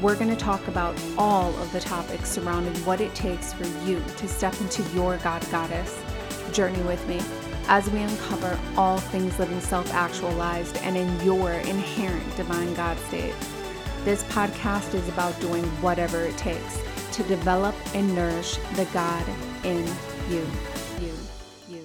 we're going to talk about all of the topics surrounding what it takes for you to step into your God Goddess journey with me as we uncover all things living self actualized and in your inherent divine God state. This podcast is about doing whatever it takes to develop and nourish the God in you. You, you,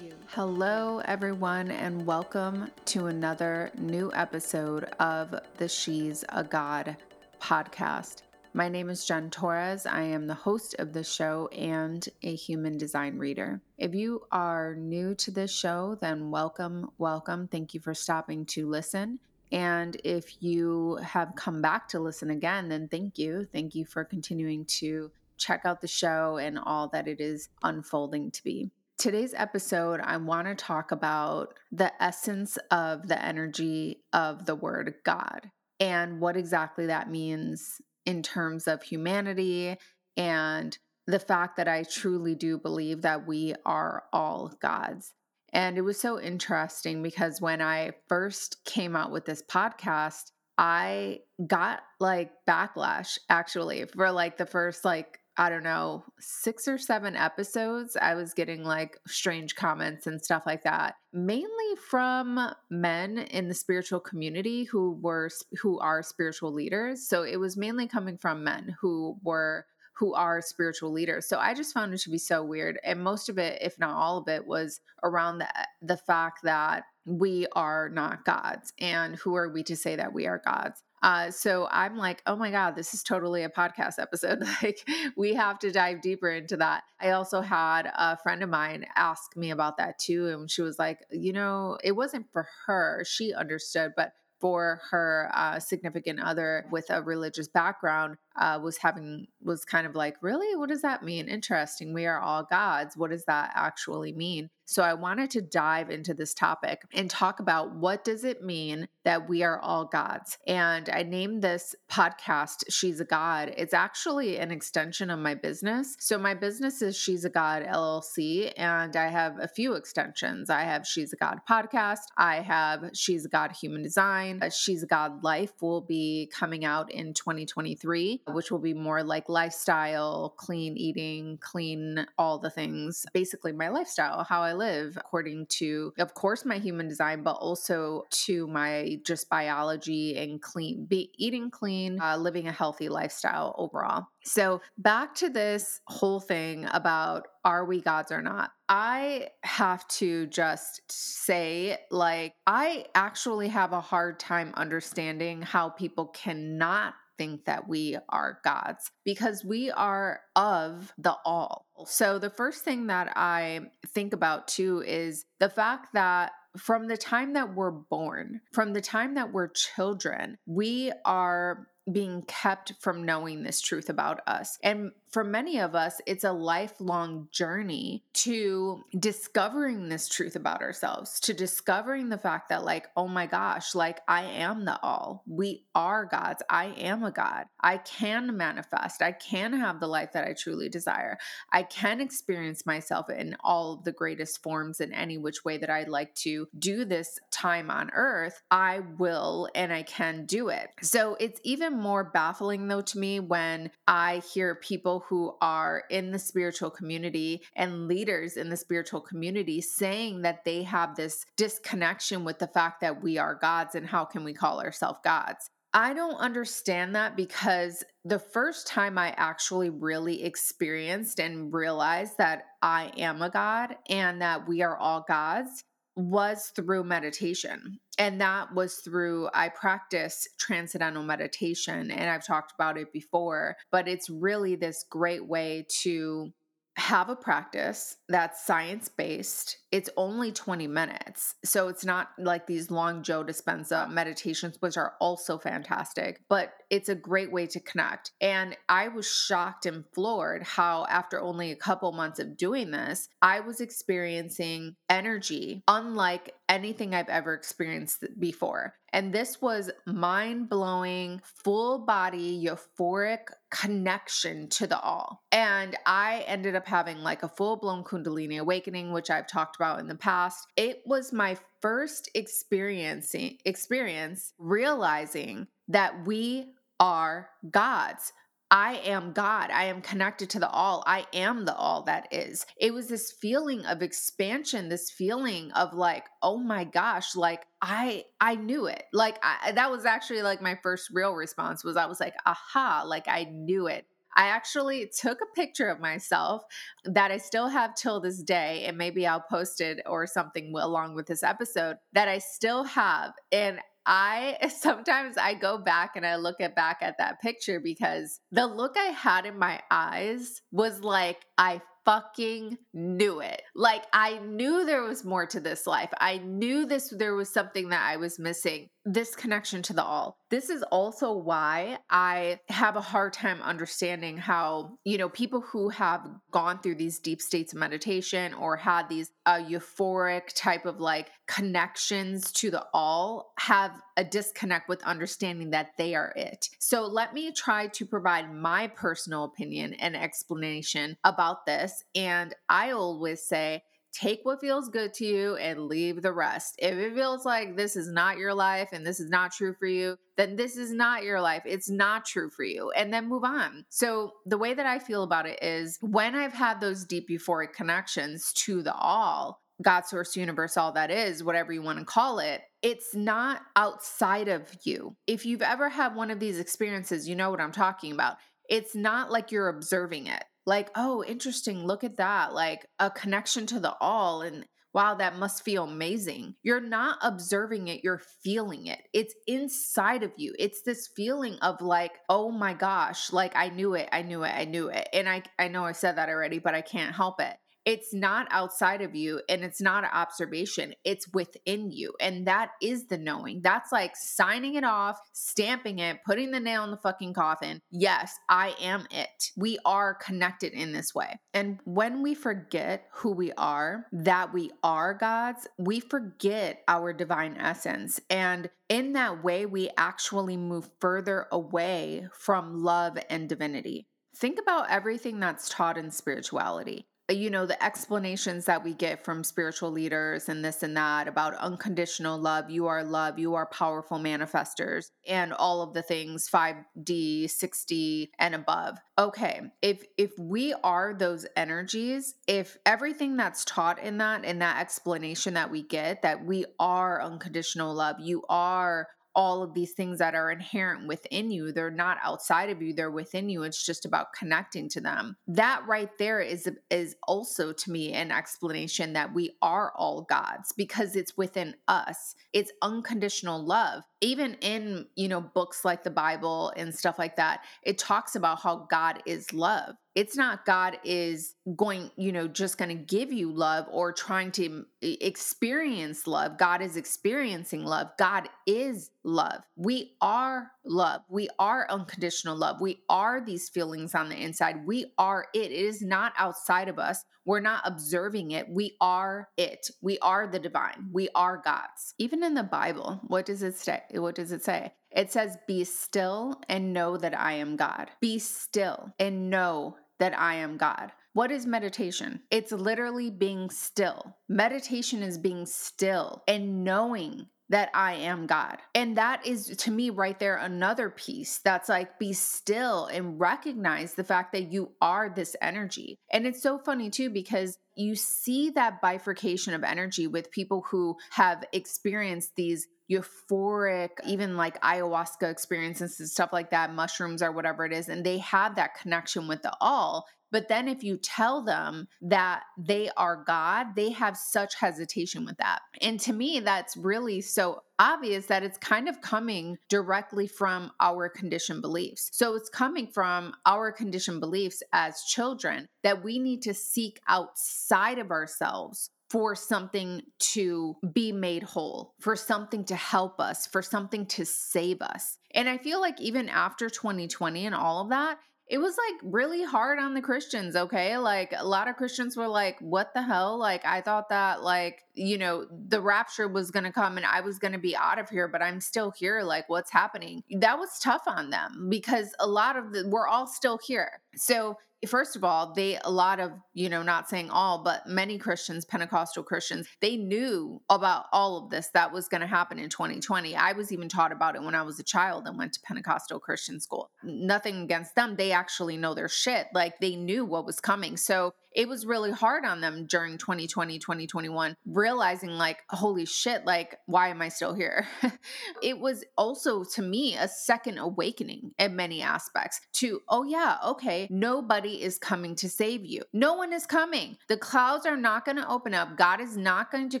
you. Hello, everyone, and welcome to another new episode of the She's a God podcast. My name is Jen Torres. I am the host of the show and a human design reader. If you are new to this show, then welcome, welcome. Thank you for stopping to listen. And if you have come back to listen again, then thank you. Thank you for continuing to check out the show and all that it is unfolding to be. Today's episode, I want to talk about the essence of the energy of the word God and what exactly that means in terms of humanity and the fact that I truly do believe that we are all gods. And it was so interesting because when I first came out with this podcast, I got like backlash actually for like the first like I don't know, six or seven episodes, I was getting like strange comments and stuff like that, mainly from men in the spiritual community who were who are spiritual leaders. So it was mainly coming from men who were who are spiritual leaders. So I just found it to be so weird. And most of it, if not all of it, was around the the fact that we are not gods. And who are we to say that we are gods? Uh, so I'm like, oh my God, this is totally a podcast episode. like, we have to dive deeper into that. I also had a friend of mine ask me about that too. And she was like, you know, it wasn't for her. She understood, but for her uh, significant other with a religious background uh, was having was kind of like really what does that mean interesting we are all gods what does that actually mean so I wanted to dive into this topic and talk about what does it mean that we are all gods. And I named this podcast She's a God. It's actually an extension of my business. So my business is She's a God LLC and I have a few extensions. I have She's a God podcast, I have She's a God Human Design, She's a God Life will be coming out in 2023, which will be more like lifestyle, clean eating, clean all the things, basically my lifestyle, how I live according to, of course, my human design, but also to my just biology and clean, be eating clean, uh, living a healthy lifestyle overall. So, back to this whole thing about are we gods or not? I have to just say, like, I actually have a hard time understanding how people cannot think that we are gods because we are of the all. So, the first thing that I think about too is the fact that from the time that we're born, from the time that we're children, we are being kept from knowing this truth about us. And for many of us, it's a lifelong journey to discovering this truth about ourselves, to discovering the fact that, like, oh my gosh, like I am the all. We are gods. I am a God. I can manifest. I can have the life that I truly desire. I can experience myself in all of the greatest forms in any which way that I'd like to do this time on earth. I will and I can do it. So it's even more baffling, though, to me when I hear people who are in the spiritual community and leaders in the spiritual community saying that they have this disconnection with the fact that we are gods and how can we call ourselves gods? I don't understand that because the first time I actually really experienced and realized that I am a God and that we are all gods was through meditation. And that was through, I practice transcendental meditation, and I've talked about it before, but it's really this great way to have a practice that's science based. It's only 20 minutes. So it's not like these long Joe Dispenza meditations, which are also fantastic, but it's a great way to connect. And I was shocked and floored how, after only a couple months of doing this, I was experiencing energy unlike anything I've ever experienced before. And this was mind blowing, full body, euphoric connection to the all. And I ended up having like a full blown Kundalini awakening, which I've talked about in the past. It was my first experiencing experience realizing that we are gods. I am God. I am connected to the all. I am the all that is. It was this feeling of expansion, this feeling of like, oh my gosh, like I I knew it. Like I, that was actually like my first real response was I was like, aha, like I knew it. I actually took a picture of myself that I still have till this day, and maybe I'll post it or something along with this episode that I still have. And I sometimes I go back and I look at back at that picture because the look I had in my eyes was like I fucking knew it. Like I knew there was more to this life. I knew this there was something that I was missing. This connection to the all. This is also why I have a hard time understanding how, you know, people who have gone through these deep states of meditation or had these uh, euphoric type of like connections to the all have a disconnect with understanding that they are it. So let me try to provide my personal opinion and explanation about this. And I always say, take what feels good to you and leave the rest. If it feels like this is not your life and this is not true for you, then this is not your life. It's not true for you. And then move on. So, the way that I feel about it is when I've had those deep euphoric connections to the all, God, source, universe, all that is, whatever you want to call it, it's not outside of you. If you've ever had one of these experiences, you know what I'm talking about. It's not like you're observing it. Like, oh, interesting, look at that. Like a connection to the all. And wow, that must feel amazing. You're not observing it, you're feeling it. It's inside of you. It's this feeling of like, oh my gosh, like I knew it, I knew it, I knew it. And I, I know I said that already, but I can't help it it's not outside of you and it's not an observation it's within you and that is the knowing. That's like signing it off stamping it putting the nail in the fucking coffin. Yes i am it. We are connected in this way. And when we forget who we are that we are gods we forget our divine essence. And in that way we actually move further away from love and divinity. Think about everything that's taught in spirituality Uh, you know, the explanations that we get from spiritual leaders and this and that about unconditional love, you are love, you are powerful manifestors, and all of the things 5D, 6D, and above. Okay, if if we are those energies, if everything that's taught in that, in that explanation that we get, that we are unconditional love, you are all of these things that are inherent within you. They're not outside of you, they're within you. It's just about connecting to them. That right there is is also to me an explanation that we are all gods because it's within us. It's unconditional love. Even in, you know, books like the Bible and stuff like that, it talks about how God is love it's not God is going, you know, just going to give you love or trying to experience love. God is experiencing love. God is love. We are love. We are unconditional love. We are these feelings on the inside. We are it. It is not outside of us. We're not observing it. We are it. We are the divine. We are God's. Even in the Bible, what does it say? What does it say? It says, Be still and know that I am God. Be still and know that I am God. What is meditation? It's literally being still. Meditation is being still and knowing that I am God. And that is to me right there another piece that's like be still and recognize the fact that you are this energy. And it's so funny too because you see that bifurcation of energy with people who have experienced these euphoric, even like ayahuasca experiences and stuff like that, mushrooms or whatever it is, and they have that connection with the all. But then if you tell them that they are God, they have such hesitation with that. And to me, that's really so obvious that it's kind of coming directly from our conditioned beliefs. So it's coming from our conditioned beliefs as children that we need to seek outside of ourselves for something to be made whole, for something to help us, for something to save us. And I feel like even after 2020 and all of that, it was like really hard on the Christians, okay? Like a lot of Christians were like, what the hell? Like I thought that like, you know, the rapture was going to come and I was going to be out of here, but I'm still here. Like what's happening? That was tough on them because a lot of the we're all still here. So first of all, they a lot of, you know, not saying all, but many Christians, Pentecostal Christians, they knew about all of this that was going to happen in 2020. I was even taught about it when I was a child and went to Pentecostal Christian school. Nothing against them. They actually know their shit. Like they knew what was coming. So it was really hard on them during 2020, 2021, realizing like, holy shit, like, why am I still here? it was also to me a second awakening in many aspects to, oh yeah, okay, nobody is coming to save you. No one is coming. The clouds are not going to open up. God is not going to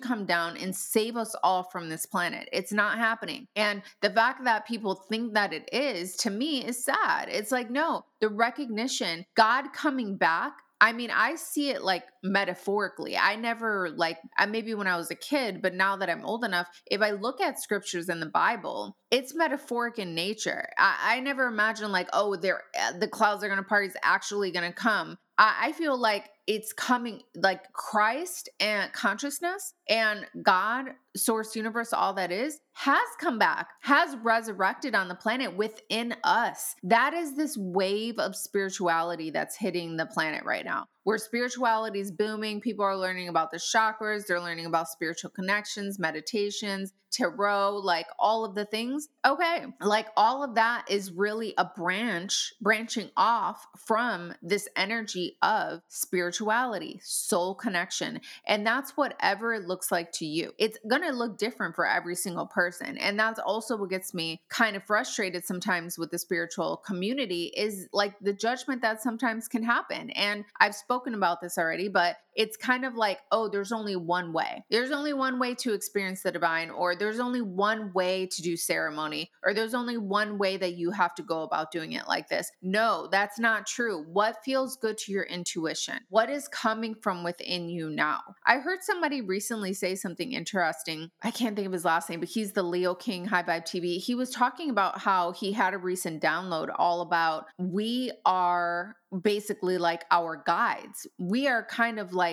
come down and save us all from this planet. It's not happening. And the fact that people think that it is, to me, is sad. It's like, no, the recognition, God coming back I mean, I see it like metaphorically. I never like maybe when I was a kid, but now that I'm old enough, if I look at scriptures in the Bible, it's metaphoric in nature. I, I never imagine like, oh, they're eh, the clouds are gonna part is actually gonna come. I, I feel like it's coming like Christ and consciousness and God, source universe, all that is, has come back, has resurrected on the planet within us. That is this wave of spirituality that's hitting the planet right now where spirituality is booming. People are learning about the chakras, they're learning about spiritual connections, meditations, tarot, like all of the things. Okay, like all of that is really a branch, branching off from this energy of spirituality, soul connection. And that's whatever it looks like to you. It's going to look different for every single person. And that's also what gets me kind of frustrated sometimes with the spiritual community is like the judgment that sometimes can happen. And I've spoken about this already, but it's kind of like, oh, there's only one way. There's only one way to experience the divine, or there's only one way to do ceremony, or there's only one way that you have to go about doing it like this. No, that's not true. What feels good to your intuition? What is coming from within you now? I heard somebody recently say something interesting. I can't think of his last name, but he's the Leo King High Vibe TV. He was talking about how he had a recent download all about we are basically like our guides. We are kind of like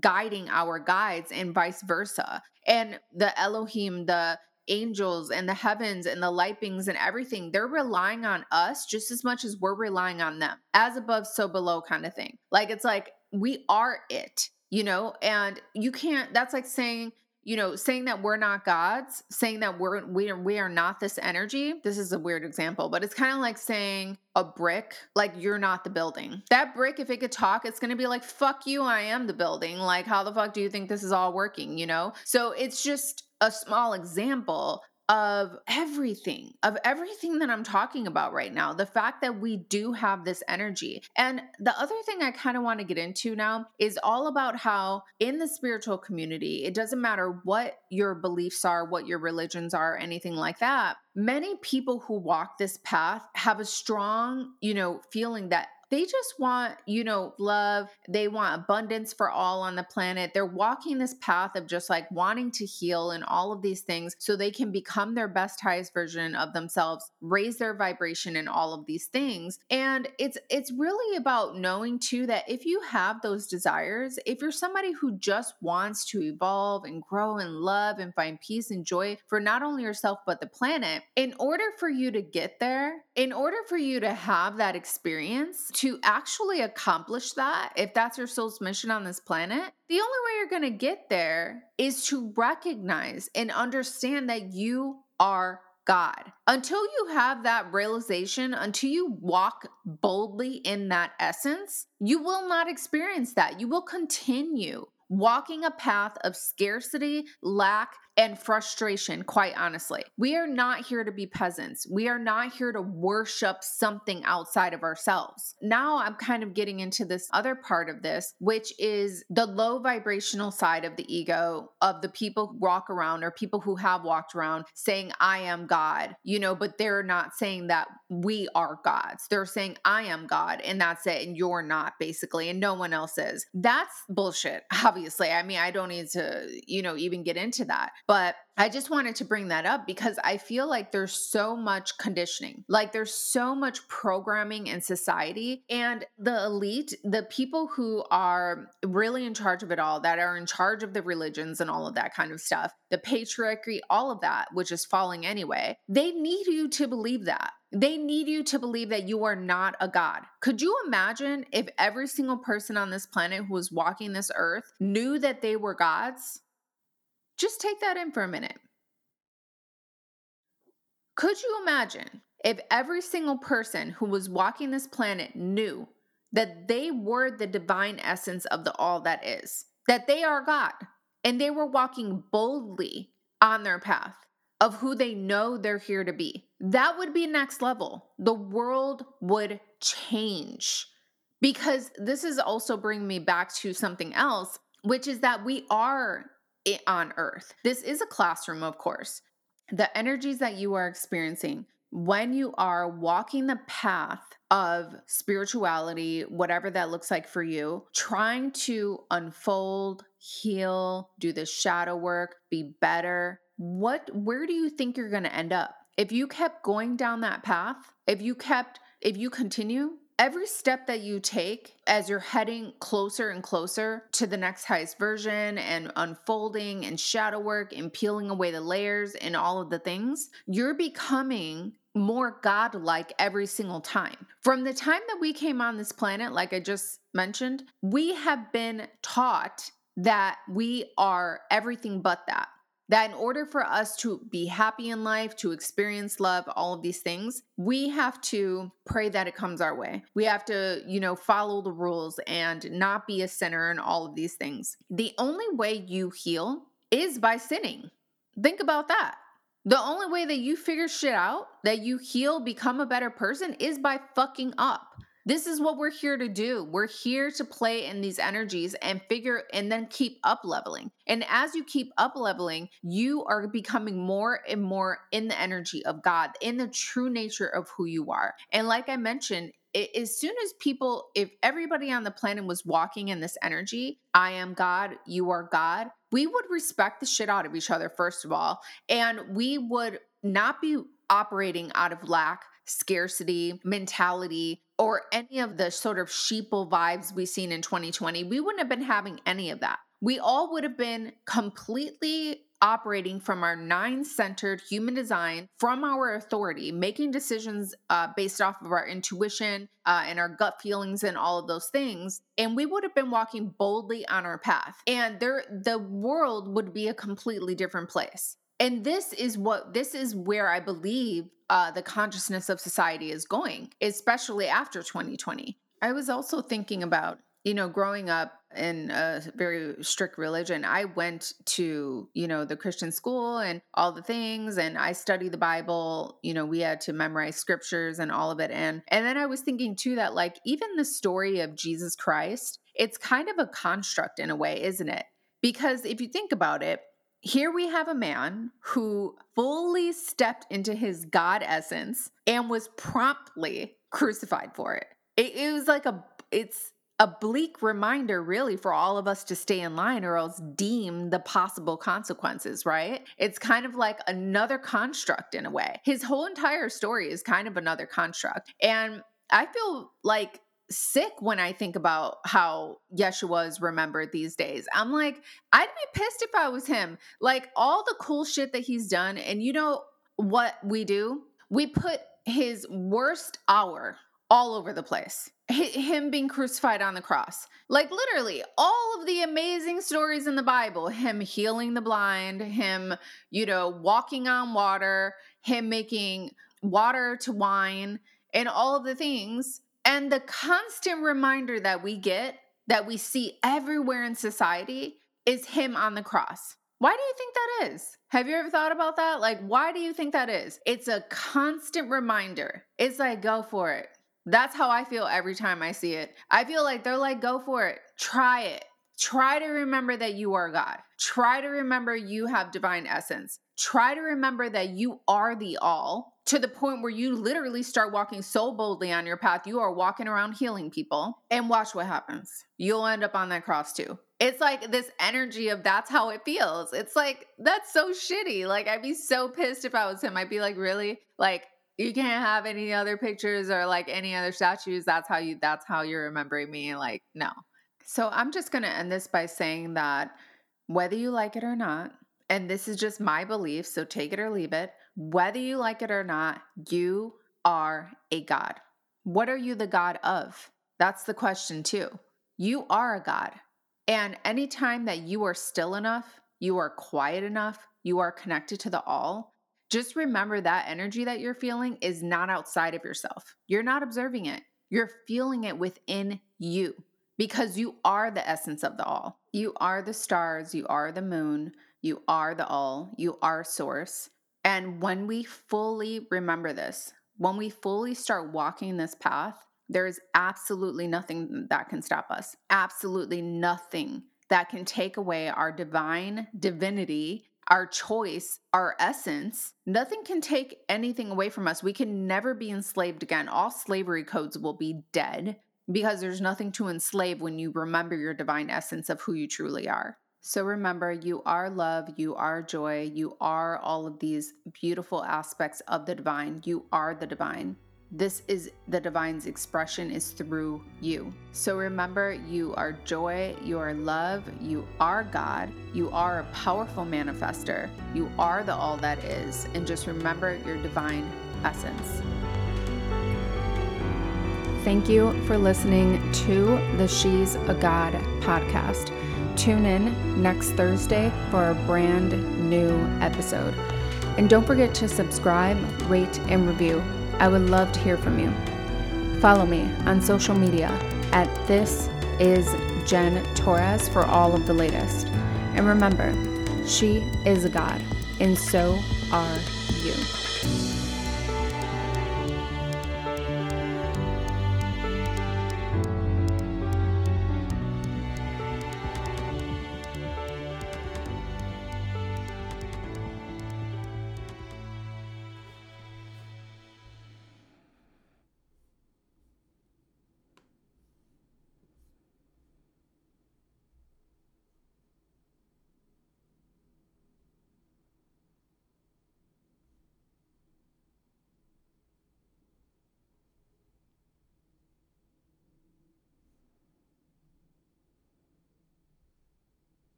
guiding our guides and vice versa. And the Elohim, the angels and the heavens and the light beings and everything, they're relying on us just as much as we're relying on them. As above, so below kind of thing. Like it's like we are it, you know, and you can't, that's like saying, you know, saying that we're not gods, saying that we're we are we are not this energy. This is a weird example, but it's kind of like saying a brick, like you're not the building. That brick, if it could talk, it's gonna be like, fuck you, I am the building. Like, how the fuck do you think this is all working? You know? So it's just a small example of everything, of everything that I'm talking about right now. The fact that we do have this energy. And the other thing I kind of want to get into now is all about how in the spiritual community, it doesn't matter what your beliefs are, what your religions are, anything like that. Many people who walk this path have a strong, you know, feeling that they just want, you know, love. They want abundance for all on the planet. They're walking this path of just like wanting to heal and all of these things so they can become their best highest version of themselves, raise their vibration and all of these things. And it's it's really about knowing too that if you have those desires, if you're somebody who just wants to evolve and grow and love and find peace and joy for not only yourself but the planet, in order for you to get there, in order for you to have that experience, to actually accomplish that, if that's your soul's mission on this planet, the only way you're going to get there is to recognize and understand that you are God. Until you have that realization, until you walk boldly in that essence, you will not experience that. You will continue walking a path of scarcity, lack, and frustration, quite honestly. We are not here to be peasants. We are not here to worship something outside of ourselves. Now I'm kind of getting into this other part of this, which is the low vibrational side of the ego of the people who walk around or people who have walked around saying, I am God, you know, but they're not saying that we are gods. They're saying, I am God, and that's it, and you're not, basically, and no one else is. That's bullshit, obviously. I mean, I don't need to, you know, even get into that. But I just wanted to bring that up because I feel like there's so much conditioning, like there's so much programming in society. And the elite, the people who are really in charge of it all, that are in charge of the religions and all of that kind of stuff, the patriarchy, all of that, which is falling anyway, they need you to believe that. They need you to believe that you are not a God. Could you imagine if every single person on this planet who was walking this earth knew that they were gods? Just take that in for a minute. Could you imagine if every single person who was walking this planet knew that they were the divine essence of the all that is, that they are God, and they were walking boldly on their path of who they know they're here to be? That would be next level. The world would change. Because this is also bringing me back to something else, which is that we are on earth. This is a classroom, of course. The energies that you are experiencing when you are walking the path of spirituality, whatever that looks like for you, trying to unfold, heal, do the shadow work, be better. What where do you think you're going to end up? If you kept going down that path, if you kept if you continue, every step that you take as you're heading closer and closer to the next highest version and unfolding and shadow work and peeling away the layers and all of the things, you're becoming more godlike every single time. From the time that we came on this planet, like I just mentioned, we have been taught that we are everything but that that in order for us to be happy in life, to experience love, all of these things, we have to pray that it comes our way. We have to, you know, follow the rules and not be a sinner and all of these things. The only way you heal is by sinning. Think about that. The only way that you figure shit out, that you heal, become a better person, is by fucking up. This is what we're here to do. We're here to play in these energies and figure and then keep up leveling. And as you keep up leveling, you are becoming more and more in the energy of God, in the true nature of who you are. And like I mentioned, as soon as people, if everybody on the planet was walking in this energy, I am God, you are God, we would respect the shit out of each other, first of all. And we would not be operating out of lack, scarcity, mentality, or any of the sort of sheeple vibes we've seen in 2020, we wouldn't have been having any of that. We all would have been completely operating from our nine centered human design, from our authority, making decisions uh, based off of our intuition uh, and our gut feelings and all of those things. And we would have been walking boldly on our path. And there, the world would be a completely different place and this is what this is where i believe uh, the consciousness of society is going especially after 2020 i was also thinking about you know growing up in a very strict religion i went to you know the christian school and all the things and i studied the bible. You know we had to memorize scriptures and all of it. And and then i was thinking too that like even the story of jesus christ it's kind of a construct in a way isn't it? Because if you think about it here we have a man who fully stepped into his God essence and was promptly crucified for it. It, it was like a, it's a bleak reminder, really, for all of us to stay in line or else deem the possible consequences, right? It's kind of like another construct in a way. His whole entire story is kind of another construct. And I feel like sick when I think about how Yeshua is remembered these days. I'm like, I'd be pissed if I was him. Like all the cool shit that he's done. And you know what we do? We put his worst hour all over the place. H- him being crucified on the cross. Like literally all of the amazing stories in the Bible, him healing the blind, him, you know, walking on water, him making water to wine and all of the things. And the constant reminder that we get that we see everywhere in society is him on the cross. Why do you think that is? Have you ever thought about that? Like, why do you think that is? It's a constant reminder. It's like, go for it. That's how I feel every time I see it. I feel like they're like, go for it, try it. Try to remember that you are God. Try to remember you have divine essence. Try to remember that you are the all to the point where you literally start walking so boldly on your path. You are walking around healing people, and watch what happens. You'll end up on that cross too. It's like this energy of that's how it feels. It's like, that's so shitty. Like, I'd be so pissed if I was him. I'd be like, really? Like, you can't have any other pictures or like any other statues. That's how you, that's how you're remembering me. Like, no. So I'm just going to end this by saying that whether you like it or not, and this is just my belief, so take it or leave it, whether you like it or not, you are a God. What are you the God of? That's the question, too. You are a God. And anytime that you are still enough, you are quiet enough, you are connected to the all, just remember that energy that you're feeling is not outside of yourself. You're not observing it, you're feeling it within you because you are the essence of the all. You are the stars, you are the moon, you are the all, you are source. And when we fully remember this, when we fully start walking this path, there is absolutely nothing that can stop us. Absolutely nothing that can take away our divine divinity, our choice, our essence. Nothing can take anything away from us. We can never be enslaved again. All slavery codes will be dead because there's nothing to enslave when you remember your divine essence of who you truly are. So remember, you are love, you are joy, you are all of these beautiful aspects of the divine. You are the divine. This is the divine's expression is through you. So remember, you are joy, you are love, you are God, you are a powerful manifester, you are the all that is, and just remember your divine essence. Thank you for listening to the She's a God podcast. Tune in next Thursday for a brand new episode. And don't forget to subscribe, rate, and review. I would love to hear from you. Follow me on social media at This Is Jen Torres for all of the latest. And remember, she is a God, and so are you.